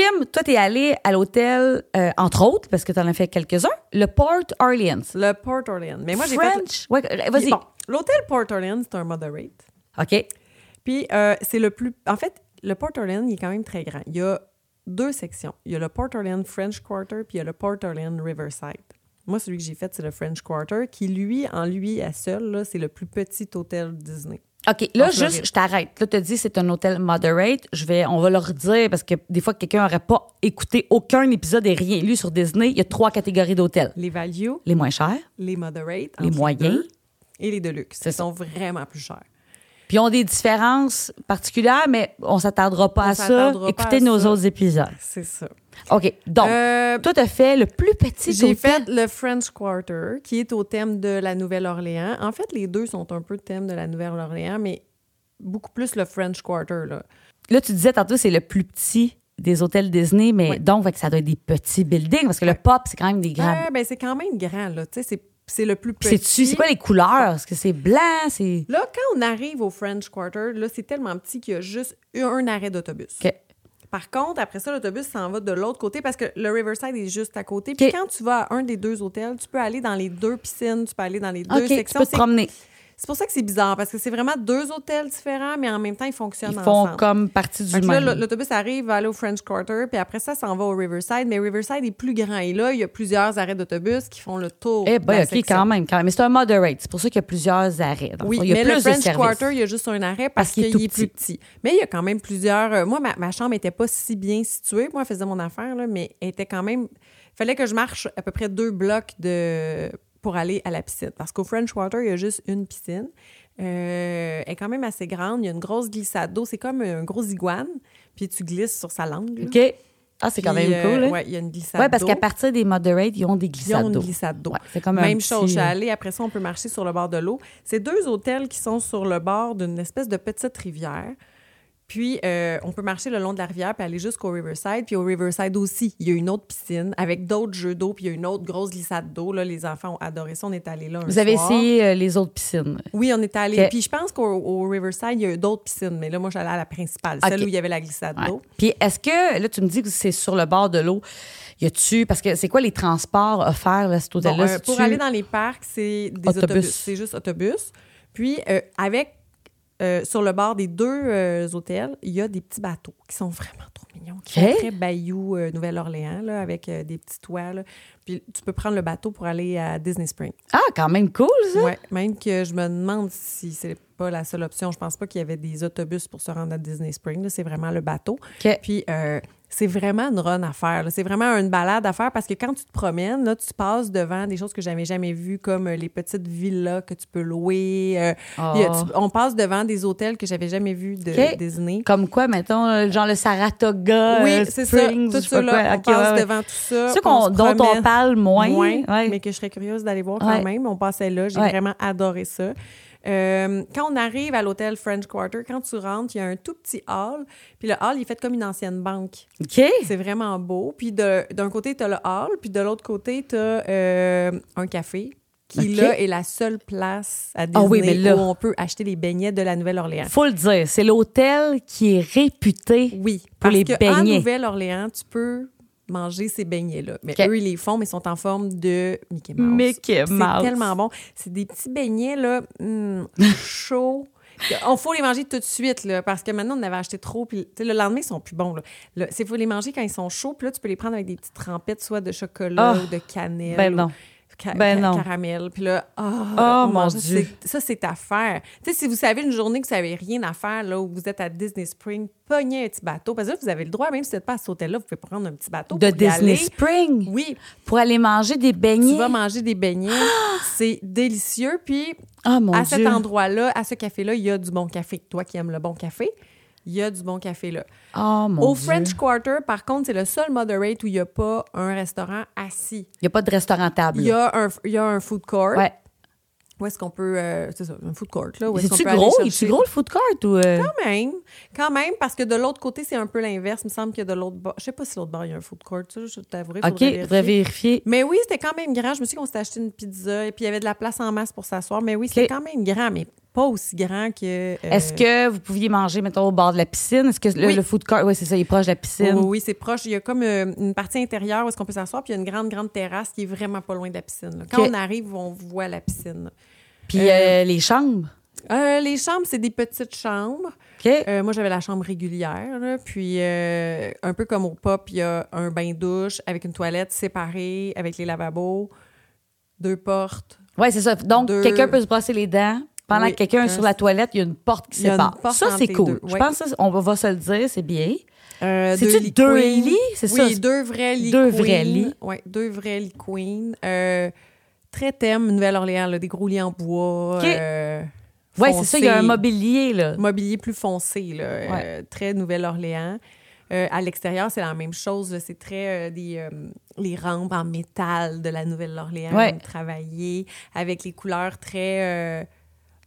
Kim, toi, t'es allé à l'hôtel, euh, entre autres, parce que t'en as fait quelques-uns, le Port Orleans. Le Port Orleans. Mais moi, j'ai fait. French? Ouais, euh, vas-y. Bon, l'hôtel Port Orleans, c'est un moderate. OK. Puis, euh, c'est le plus. En fait, le Port Orleans, il est quand même très grand. Il y a deux sections. Il y a le Port Orleans French Quarter, puis il y a le Port Orleans Riverside. Moi, celui que j'ai fait, c'est le French Quarter, qui, lui, en lui à seul, là, c'est le plus petit hôtel Disney. OK, là, juste, je t'arrête. Là, tu dis c'est un hôtel moderate. Je vais, on va leur dire, parce que des fois, quelqu'un n'aurait pas écouté aucun épisode et rien lu sur Disney. Il y a trois catégories d'hôtels. Les value, Les moins chers, les moderate, Les moyens. deux, et les deluxe. Ils sont vraiment plus chers. puis ils ont des différences particulières, mais on s'attardera pas On à ça. pas Écoutez à nos ça. autres épisodes. C'est ça. OK, donc, Euh, toi, tu as fait le plus petit J'ai fait le French Quarter, qui est au thème de la Nouvelle-Orléans. En fait, les deux sont un peu thème de la Nouvelle-Orléans, mais beaucoup plus le French Quarter. Là. Là, tu disais tantôt, c'est le plus petit des hôtels Disney, mais donc, ça doit être des petits buildings, parce que le pop, c'est quand même des grands. Ouais, ben, c'est quand même grand. Là. Tu sais, C'est, c'est le plus petit. C'est-tu, c'est quoi les couleurs? Est-ce que c'est blanc? C'est. Là, quand on arrive au French Quarter, là, c'est tellement petit qu'il y a juste un arrêt d'autobus. Par contre, après ça, l'autobus s'en va de l'autre côté parce que le Riverside est juste à côté. Puis quand tu vas à un des deux hôtels, tu peux aller dans les deux piscines, tu peux aller dans les deux OK, tu sections. peux te promener. C'est pour ça que c'est bizarre parce que c'est vraiment deux hôtels différents, mais en même temps, ils fonctionnent Ils font ensemble. comme partie du Fait que là, même. l'autobus arrive, va aller au French Quarter, puis après ça, ça s'en va au Riverside. Mais Riverside est plus grand. Et là, il y a plusieurs arrêts d'autobus qui font le tour. Eh la OK, section. quand même, quand même. Mais c'est un moderate. C'est pour ça qu'il y a plusieurs arrêts. Oui, fond. il y a mais plus le French. Quarter, il y a juste un arrêt parce, Parce qu'il est qu'il tout est, plus petit. Mais il y a quand même plusieurs. euh, moi, ma, ma chambre était pas si bien située. Moi, je faisais mon affaire, là, mais elle était quand même. Il fallait que je marche à peu près deux blocs de pour aller à la piscine. Parce qu'au French Quarter, il y a juste une piscine. Euh, elle est quand même assez grande. Il y a une grosse glissade d'eau. C'est comme un gros iguane. Puis tu glisses sur sa langue. là. OK. Ah, c'est quand même euh, cool. hein? ouais, il y a une glissade Ouais, parce d'eau. qu'à partir des moderates, ils ont des Ils ont glissades une d'eau. glissade d'eau. Ouais, c'est comme un Même petit, chose, je suis euh, après ça, on peut marcher sur le bord de l'eau. C'est deux hôtels qui sont sur le bord d'une espèce de petite rivière. Puis, euh, on peut marcher le long de la rivière puis aller jusqu'au Riverside. Puis, au Riverside aussi, il y a une autre piscine avec d'autres jeux d'eau. Puis, il y a une autre grosse glissade d'eau. Là, les enfants ont adoré ça. On est allés là un Vous avez essayé euh, les autres piscines? Oui, on est allé. Puis, je pense qu'au au Riverside, il y a d'autres piscines. Mais là, moi, j'allais à la principale, celle où il y avait la glissade Ouais. d'eau. Puis est-ce que, là, tu me dis que c'est sur le bord de l'eau. Y a-tu, parce que c'est quoi les transports offerts, là, cet Bon, hôtel-là? euh, pour aller dans les parcs, c'est des Autobus. autobus. C'est juste autobus. Puis, euh, avec, euh, sur le bord des deux euh, hôtels, il y a des petits bateaux qui sont vraiment trop mignons, qui sont très Bayou, euh, Nouvelle-Orléans, là, avec des petits toits. là. Puis, tu peux prendre le bateau pour aller à Disney Springs. Ah, quand même cool, ça. Ouais, même que je me demande si c'est pas la seule option. Je pense pas qu'il y avait des autobus pour se rendre à Disney Springs. C'est vraiment le bateau. Puis c'est vraiment une run à faire. C'est vraiment une balade à faire parce que quand tu te promènes, là, tu passes devant des choses que j'avais jamais vues, comme euh, les petites villas que tu peux louer. euh, a- tu- on passe devant des hôtels que j'avais jamais vus de OK. Disney. Comme quoi, mettons, euh, genre le Saratoga, Oui, euh, c'est ça. Tout ça, là, on passe ouais, ouais. devant tout ça. Ceux on dont on parle moins. ouais. mais que je serais curieuse d'aller voir quand même. On passait là, j'ai vraiment adoré ça. Euh, quand on arrive à l'hôtel French Quarter, quand tu rentres, il y a un tout petit hall. Puis le hall, il est fait comme une ancienne banque. OK. C'est vraiment beau. Puis d'un côté, tu as le hall, puis de l'autre côté, tu as un café qui, là, est la seule place à Disney Ah oui, mais là- où on peut acheter les beignets de la Nouvelle-Orléans. Faut le dire, c'est l'hôtel qui est réputé. Oui, Pour parce les que en beignets. Nouvelle-Orléans, tu peux manger ces beignets-là. Mais eux, ils les font, mais ils sont en forme de Mickey Mouse. Mickey C'est Mouse. tellement bon. C'est des petits beignets, là, hum, chauds. On faut les manger tout de suite, là, parce que maintenant, on avait acheté trop. Puis, tu sais, le lendemain, ils sont plus bons. Il faut les manger quand ils sont chauds. Puis là, tu peux les prendre avec des petites trempettes, soit de chocolat Ah, ou de cannelle. Ben ou non. Ca- Ben ca- non. caramel. Puis là, ah, Oh, on mon Dieu. Ça, c'est à faire. Tu sais, si vous savez une journée que vous n'avez rien à faire, là, où vous êtes à Disney Spring, pognez un petit bateau. Parce que là, vous avez le droit, même si vous n'êtes pas à cet hôtel-là, vous pouvez prendre un petit bateau. De pour Disney aller. Spring? Oui, Pour aller manger des tu beignets? vas manger des beignets. c'est délicieux. Puis, Ah, mon à Dieu. cet endroit-là, à ce café-là, il y a du bon café. Toi qui aimes le bon café, il y a du bon café là. Oh, mon Au Dieu. French Quarter, par contre, c'est le seul moderate où il n'y a pas un restaurant assis. Il n'y a pas de restaurant table. Il y a un, il y a un food court. Ouais. Où est-ce qu'on peut. euh, c'est ça, un food court. Là, est-ce C'est-tu gros? C'est gros le food court ou. euh? Quand même. Quand même, parce que de l'autre côté, c'est un peu l'inverse. Il me semble que de l'autre bord. Je sais pas si l'autre bord, il y a un food court. Ça, je t'avouerai. OK, faudrait vérifier. vérifier. Mais oui, c'était quand même grand. Je me suis dit qu'on s'était acheté une pizza et puis il y avait de la place en masse pour s'asseoir. Mais oui, c'était quand même grand. Mais pas aussi grand que. euh, Est-ce que vous pouviez manger, mettons, au bord de la piscine? Est-ce que le, Oui. le food court, oui, c'est ça, il est proche de la piscine? Oui, oui, c'est proche. Il y a comme euh, une partie intérieure où est-ce qu'on peut s'asseoir, puis il y a une grande, grande terrasse qui est vraiment pas loin de la piscine. là. Quand on arrive, on voit la piscine. Puis euh, les chambres? Les chambres, c'est des petites chambres. OK. Euh, moi, j'avais la chambre régulière. là. puis, un peu comme au pop, il y a un bain-douche avec une toilette séparée, avec les lavabos, deux portes. Oui, c'est ça. Donc, deux- quelqu'un peut se brosser les dents. Pendant Oui, que quelqu'un est sur la toilette, il y a une porte qui sépare. Ça, c'est cool. Je pense que ça, on va se le dire, c'est bien. Euh, C'est-tu deux lits? C'est ça? Oui, deux vrais lits Deux queen. vrais lits. Oui, deux vrais lits queen. Euh, très thème Nouvelle-Orléans, des gros lits en bois. OK. euh, Oui, c'est ça, il y a un mobilier, là. mobilier plus foncé, là, très Nouvelle-Orléans. À l'extérieur, c'est la même chose. C'est très des, les rampes en métal de la Nouvelle-Orléans Ouais. travaillées avec les couleurs très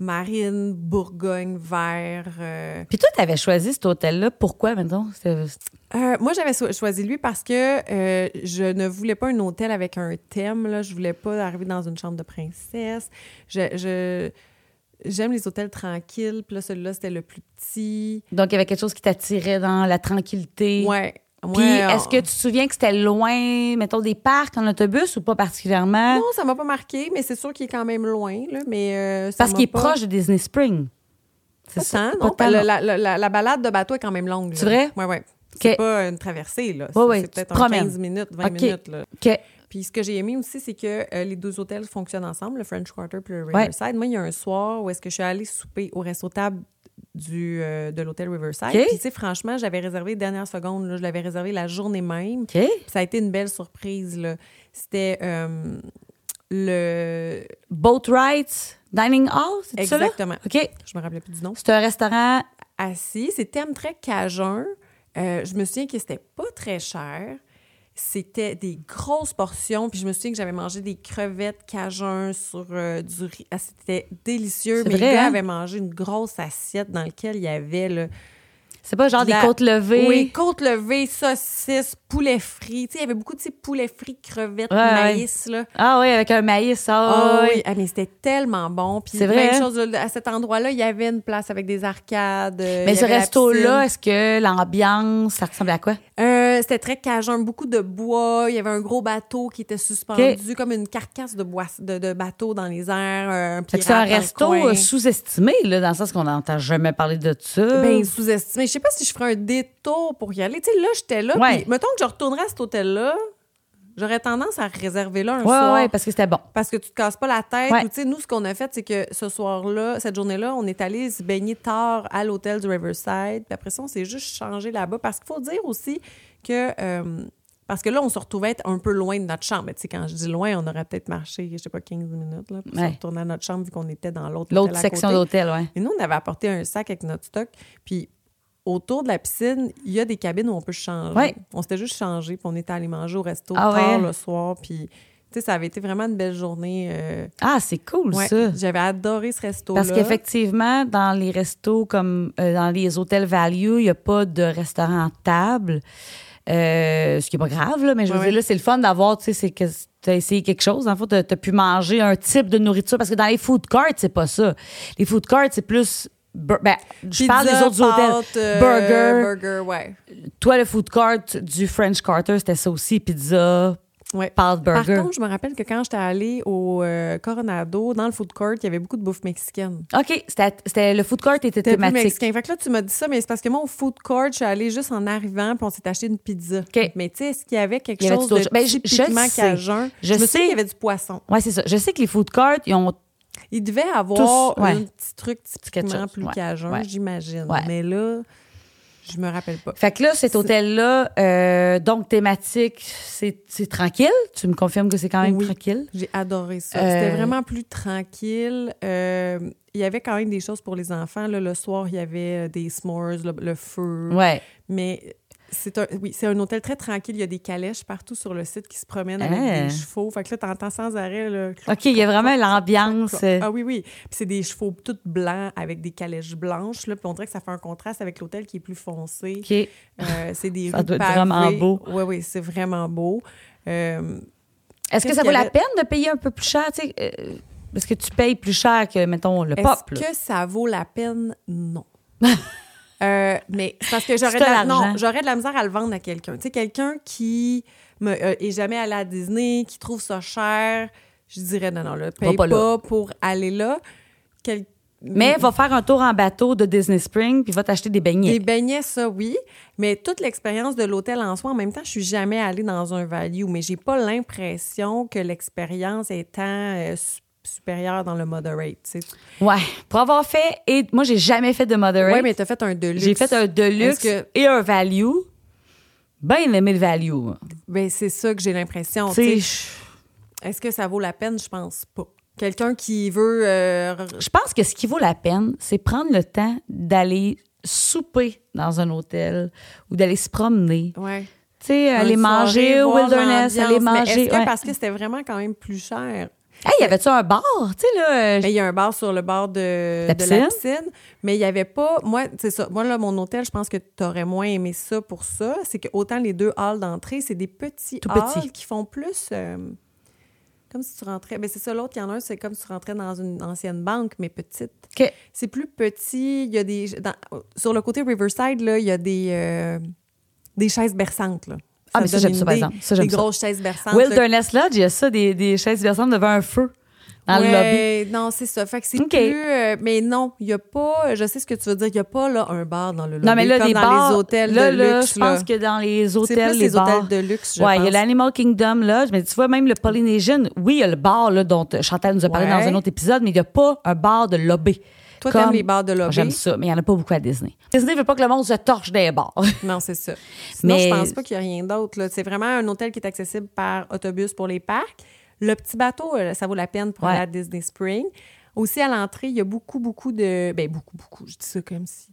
marine, Bourgogne, vert. euh. Puis toi, tu avais choisi cet hôtel-là. Pourquoi, maintenant? Euh, moi, j'avais so- choisi lui parce que euh, je ne voulais pas un hôtel avec un thème. Là. Je voulais pas arriver dans une chambre de princesse. Je, je- j'aime les hôtels tranquilles. Puis là, celui-là, c'était le plus petit. Donc, il y avait quelque chose qui t'attirait dans la tranquillité. Ouais. Puis, est-ce que tu te souviens que c'était loin, mettons, des parcs en autobus ou pas particulièrement? Non, ça m'a pas marqué, mais c'est sûr qu'il est quand même loin. Là, mais, euh, ça Parce qu'il est pas- proche de Disney Spring. Pas ça? Pas la, la- la- la balade de bateau est quand même longue. C'est vrai? Oui, oui. C'est pas une traversée, là. Ouais, C'est- ouais, c'est peut-être te un promènes. 15 minutes, 20 OK. minutes. Là. Puis ce que j'ai aimé aussi, c'est que euh, les deux hôtels fonctionnent ensemble, le French Quarter puis le Riverside. Moi, il y a un soir où est-ce que je suis allée souper au resto-table du, euh, de l'hôtel Riverside. OK. Puis, tu sais, franchement, j'avais réservé dernière seconde. Là, je l'avais réservé la journée même. OK. Puis ça a été une belle surprise. là. C'était euh, le... Boat Rights Dining Hall, c'est ça? Exactement. OK. Je me rappelais plus du nom. C'est un restaurant. assis. C'est thème très cajun. Euh, je me souviens que c'était pas très cher. C'était des grosses portions. Puis je me souviens que j'avais mangé des crevettes cajun sur euh, du riz. Ah, c'était délicieux. Mais vrai, gars hein? avait mangé une grosse assiette dans laquelle il y avait le, C'est pas genre La- des côtes levées? oui, côte levée, saucisse, poulet frit. Tu sais, il y avait beaucoup de ces poulets frits, crevettes, Ouais, maïs, là. Ah oui, avec un maïs. Ah, Ah oui. oui, Ah, mais c'était tellement bon. Puis C'est vrai, même hein? chose, à cet endroit-là, il y avait une place avec des arcades. euh, Mais ce resto-là, est-ce que l'ambiance, ça ressemble à quoi? Euh, c'était très cajun, beaucoup de bois. Il y avait un gros bateau qui était suspendu comme une carcasse de, bois, de, de bateau dans les airs. euh, c'est un resto sous-estimé, dans le sens qu'on n'entend jamais parler de ça. Ben, sous-estimé. Je sais pas si je ferais un détour pour y aller. Tu sais, là, j'étais là. Ouais. Mettons que je retournerais à cet hôtel-là, j'aurais tendance à réserver là un ouais, soir. ouais, parce que c'était bon. Parce que tu te casses pas la tête. Ouais. Ou, tu sais, nous, ce qu'on a fait, c'est que ce soir-là, cette journée-là, on est allé se baigner tard à l'hôtel du Riverside. Puis après ça, on s'est juste changé là-bas. Parce qu'il faut dire aussi que. euh, parce que là, on se retrouvait être un peu loin de notre chambre. Mais Tu sais, quand je dis loin, on aurait peut-être marché, je sais pas, 15 minutes là, pour se retourner à notre chambre vu qu'on était dans l'autre L'autre section d'hôtel, ouais. Et nous, on avait apporté un sac avec notre stock. Puis autour de la piscine, il y a des cabines où on peut changer. Ouais. On s'était juste changé, puis on était allé manger au resto Ah tard ouais? le soir. Puis, tu sais, ça avait été vraiment une belle journée. euh, Ah, c'est cool, ouais. ça. J'avais adoré ce resto-là. Parce qu'effectivement, dans les restos comme euh, dans les hôtels value, il n'y a pas de restaurant à table. Euh, ce qui n'est pas grave, là, mais je veux dire, là, c'est le fun d'avoir, tu sais, c'est que tu as essayé quelque chose. En fait, tu as, pu manger un type de nourriture. Parce que dans les food courts, c'est pas ça. Les food courts, c'est plus. bur- Ben, je Pizza, parle des autres hôtels. euh, Burger. Burger, ouais. Toi, le food court du French Carter, c'était ça aussi. Pizza, ouais. Par contre, je me rappelle que quand j'étais allée au euh, Coronado, dans le food court, il y avait beaucoup de bouffe mexicaine. OK, c'était le food court était plus thématique. mexicain. Fait que là, tu m'as dit ça, mais c'est parce que moi, au food court, je suis allée juste en arrivant, puis on s'est acheté une pizza. OK. Mais tu sais, est-ce qu'il y avait quelque Il y avait chose de. Ben, je- je typiquement cajun? Je me sais. qu'il y avait du poisson. Ouais, c'est ça. Je sais que les food courts, ils ont Il devait avoir Tous, ouais. un petit truc typiquement chose, plus ouais, cajun, ouais. j'imagine. Mais là, je me rappelle pas. Fait que là, cet hôtel-là, euh, donc thématique, c'est tranquille? Tu me confirmes que c'est quand même Oui. tranquille? J'ai adoré ça. Euh, C'était vraiment plus tranquille. Euh, il y avait quand même des choses pour les enfants. Là, le soir, il y avait euh, des s'mores, le, le feu. Ouais. Mais c'est un, oui, c'est un hôtel très tranquille. Il y a des calèches partout sur le site qui se promènent avec Ah. des chevaux. Fait que là, t'entends sans arrêt. Là, OK, il y a vraiment l'ambiance. Ah oui, oui. Puis c'est des chevaux tout blancs avec des calèches blanches. Là, puis on dirait que ça fait un contraste avec l'hôtel qui est plus foncé. OK. Euh, c'est des Ça rues doit être pavées. vraiment beau. Oui, oui, c'est vraiment beau. Euh, Est-ce que ça vaut la avait? peine de payer un peu plus cher? tu sais, euh, Est-ce que tu payes plus cher que, mettons, le pop? Est-ce que ça vaut la peine? Non. Euh, mais c'est parce que j'aurais de, la, non, j'aurais de la misère à le vendre à quelqu'un. Tu sais, quelqu'un qui me, euh, est jamais allé à Disney, qui trouve ça cher, je dirais non, non, là, paye pas pas, là. pour aller là. Quel- Mais va faire un tour en bateau de Disney Spring puis va t'acheter des beignets. Des beignets, ça, oui. Mais toute l'expérience de l'hôtel en soi, en même temps, je suis jamais allée dans un value, mais j'ai pas l'impression que l'expérience est tant euh, supérieure dans le moderate. tu sais. Ouais. Pour avoir fait, et moi, j'ai jamais fait de moderate. Ouais, mais t'as fait un deluxe. J'ai fait un deluxe que- et un value. Ben aimé le value. Ben, c'est ça que j'ai l'impression. Tu sais. Est-ce que ça vaut la peine? Je pense pas. Quelqu'un qui veut. euh, je pense que ce qui vaut la peine, c'est prendre le temps d'aller souper dans un hôtel ou d'aller se promener. ouais. Tu sais, aller manger au wilderness, aller manger. Est-ce que ouais. parce que c'était vraiment quand même plus cher? Hey, y avait-tu un bar? Tu sais, là. euh, Mais il y a un bar sur le bord de, La de la piscine? mais il y avait pas. Moi, c'est ça. Moi, là, mon hôtel, je pense que tu aurais moins aimé ça pour ça. C'est que autant les deux halls d'entrée, c'est des petits Tout halls qui font plus. euh, comme si tu rentrais. Ben, c'est ça, l'autre, il y en a un, c'est comme si tu rentrais dans une ancienne banque, mais petite. C'est plus petit. Il y a des. dans- sur le côté Riverside, là, il y a des, euh, des chaises berçantes, là. Ah, mais ça, j'aime ça, par exemple. Ça, j'aime des ça. grosses chaises berçantes. Wilderness Lodge, il y a ça, des, des chaises berçantes devant un feu dans le lobby. Non, c'est ça. Fait que c'est OK. plus. euh, mais non, il n'y a pas. Je sais ce que tu veux dire. Il n'y a pas là, un bar dans le lobby. Non, mais là, comme les dans bars. les hôtels là, de là, luxe. je pense que dans les hôtels, plus les, les bars. hôtels de luxe, ouais, il y a l'Animal Kingdom Lodge, mais tu vois, même le Polynesian, oui, il y a le bar là, dont Chantal nous a parlé Ouais. dans un autre épisode, mais il n'y a pas un bar de lobby. Toi, t'aimes les bars de lobby? J'aime ça, mais il n'y en a pas beaucoup à Disney. Disney veut pas que le monde se torche des bars. Non, c'est ça. Sinon, Mais- je pense pas qu'il y a rien d'autre. C'est vraiment un hôtel qui est accessible par autobus pour les parcs. Le petit bateau, euh, ça vaut la peine pour Ouais. aller à Disney Spring. Aussi, à l'entrée, il y a beaucoup, beaucoup de... Ben, beaucoup, beaucoup, je dis ça comme si...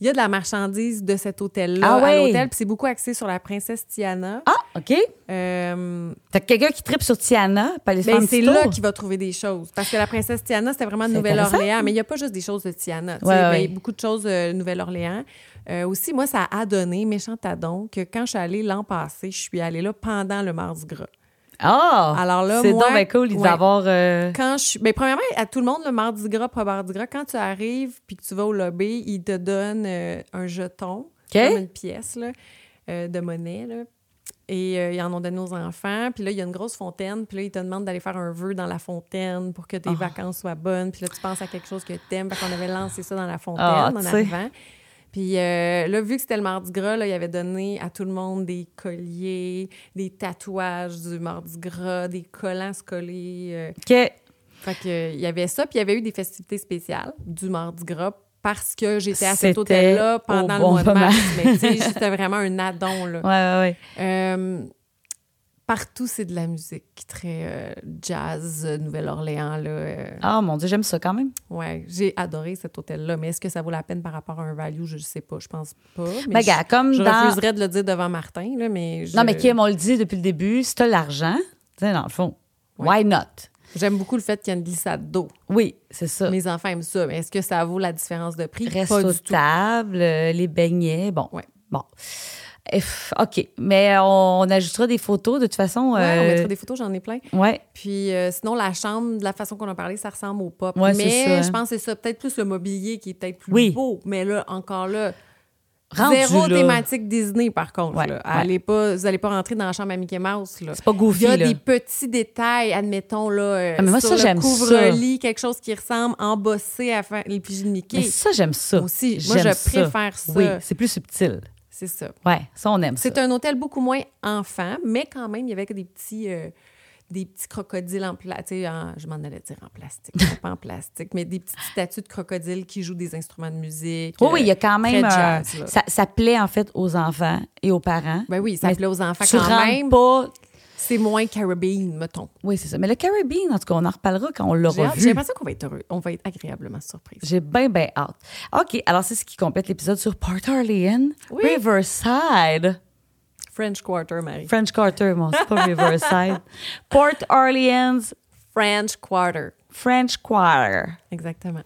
Il y a de la marchandise de cet hôtel-là Ah à l'hôtel, puis c'est beaucoup axé sur la princesse Tiana. Ah, OK. Euh, que quelqu'un qui tripe sur Tiana, se faire Ben, c'est là qu'il va trouver des choses. Parce que la princesse Tiana, c'était vraiment de Nouvelle-Orléans. Mais il n'y a pas juste des choses de Tiana. Il y a beaucoup de choses de Nouvelle-Orléans. Euh, aussi, moi, ça a donné, méchant adon, que quand je suis allée l'an passé, je suis allée là pendant le Mardi Gras. Ah! Alors là, c'est donc bien cool. Ouais. doit avoir. euh, Quand je. Ben, premièrement, à tout le monde, le Mardi Gras, pas Mardi Gras, quand tu arrives puis que tu vas au lobby, ils te donnent euh, un jeton, comme une pièce là, euh, de monnaie. Là. Et ils en ont donné aux enfants. Puis là, il y a une grosse fontaine. Puis là, ils te demandent d'aller faire un vœu dans la fontaine pour que tes Ah. vacances soient bonnes. Puis là, tu penses à quelque chose que tu aimes. Fait qu'on avait lancé ça dans la fontaine Ah, en tu sais. Puis euh, là, vu que c'était le Mardi Gras, là, il avait donné à tout le monde des colliers, des tatouages du Mardi Gras, des collants à se coller. euh, OK. fait que, euh, il y avait ça, puis il y avait eu des festivités spéciales du Mardi Gras parce que j'étais à cet hôtel-là pendant bon le mois de mars. Mais tu sais, c'était vraiment un addon, là. Ouais, ouais, ouais. Euh, partout, c'est de la musique très euh, jazz, euh, Nouvelle-Orléans, euh, Ah, mon Dieu, j'aime ça quand même. ouais, j'ai adoré cet hôtel-là. Mais est-ce que ça vaut la peine par rapport à un value? Je ne sais pas. Je pense pas. Mais Ben, je, gars, comme je dans. refuserais de le dire devant Martin, là, mais... je- Non, mais Kim, on le dit depuis le début, si l'argent, tu sais, dans le fond, why not? J'aime beaucoup le fait qu'il y a une glissade d'eau. Oui, c'est ça. Mes enfants aiment ça, mais est-ce que ça vaut la différence de prix? Resto pas du table, les beignets, bon. Ouais. Bon. OK. Mais on, ajoutera des photos, de toute façon. Ouais, on euh, mettra des photos, j'en ai plein. ouais. Puis euh, sinon, la chambre, de la façon qu'on a parlé, ça ressemble au pop. Ouais, mais ça, hein. je pense que c'est ça. Peut-être plus le mobilier qui est peut-être plus Oui. beau. Mais là, encore là, Rendu zéro là. thématique Disney, par contre. Ouais, là. ouais. Allez pas, vous n'allez pas rentrer dans la chambre à Mickey Mouse. C'est pas goofy, Il y a là. des petits détails, admettons, là, euh, Ah, mais moi, sur ça, le couvre-lit, quelque chose qui ressemble embossé à faire les pigeons de Mickey. Mais ça, j'aime ça. Aussi. Moi, je ça. préfère ça. Oui, c'est plus subtil. C'est ça. Ouais, ça, on aime ça. C'est un hôtel beaucoup moins enfant, mais quand même, il y avait que des petits, euh, des petits crocodiles en plastique. Je m'en allais dire en plastique, pas en plastique, mais des petites statues de crocodiles qui jouent des instruments de musique. Oui, oui, il y a quand très même. euh, jazz, ça, ça plaît, en fait, aux enfants et aux parents. Ben oui, ça Mais plaît aux enfants tu quand même. pas. C'est moins Caribbean, mettons. Oui, c'est ça. Mais le Caribbean, en tout cas, on en reparlera quand on l'aura hâte- j'ai vu. l'impression qu'on va être heureux. On va être agréablement surpris. J'ai bien, bien hâte. OK, alors c'est ce qui complète l'épisode sur Port Arlean, Oui. Riverside. French Quarter, Marie. French Quarter, bon, c'est pas Riverside. Port Orleans, French Quarter. French Quarter. Exactement.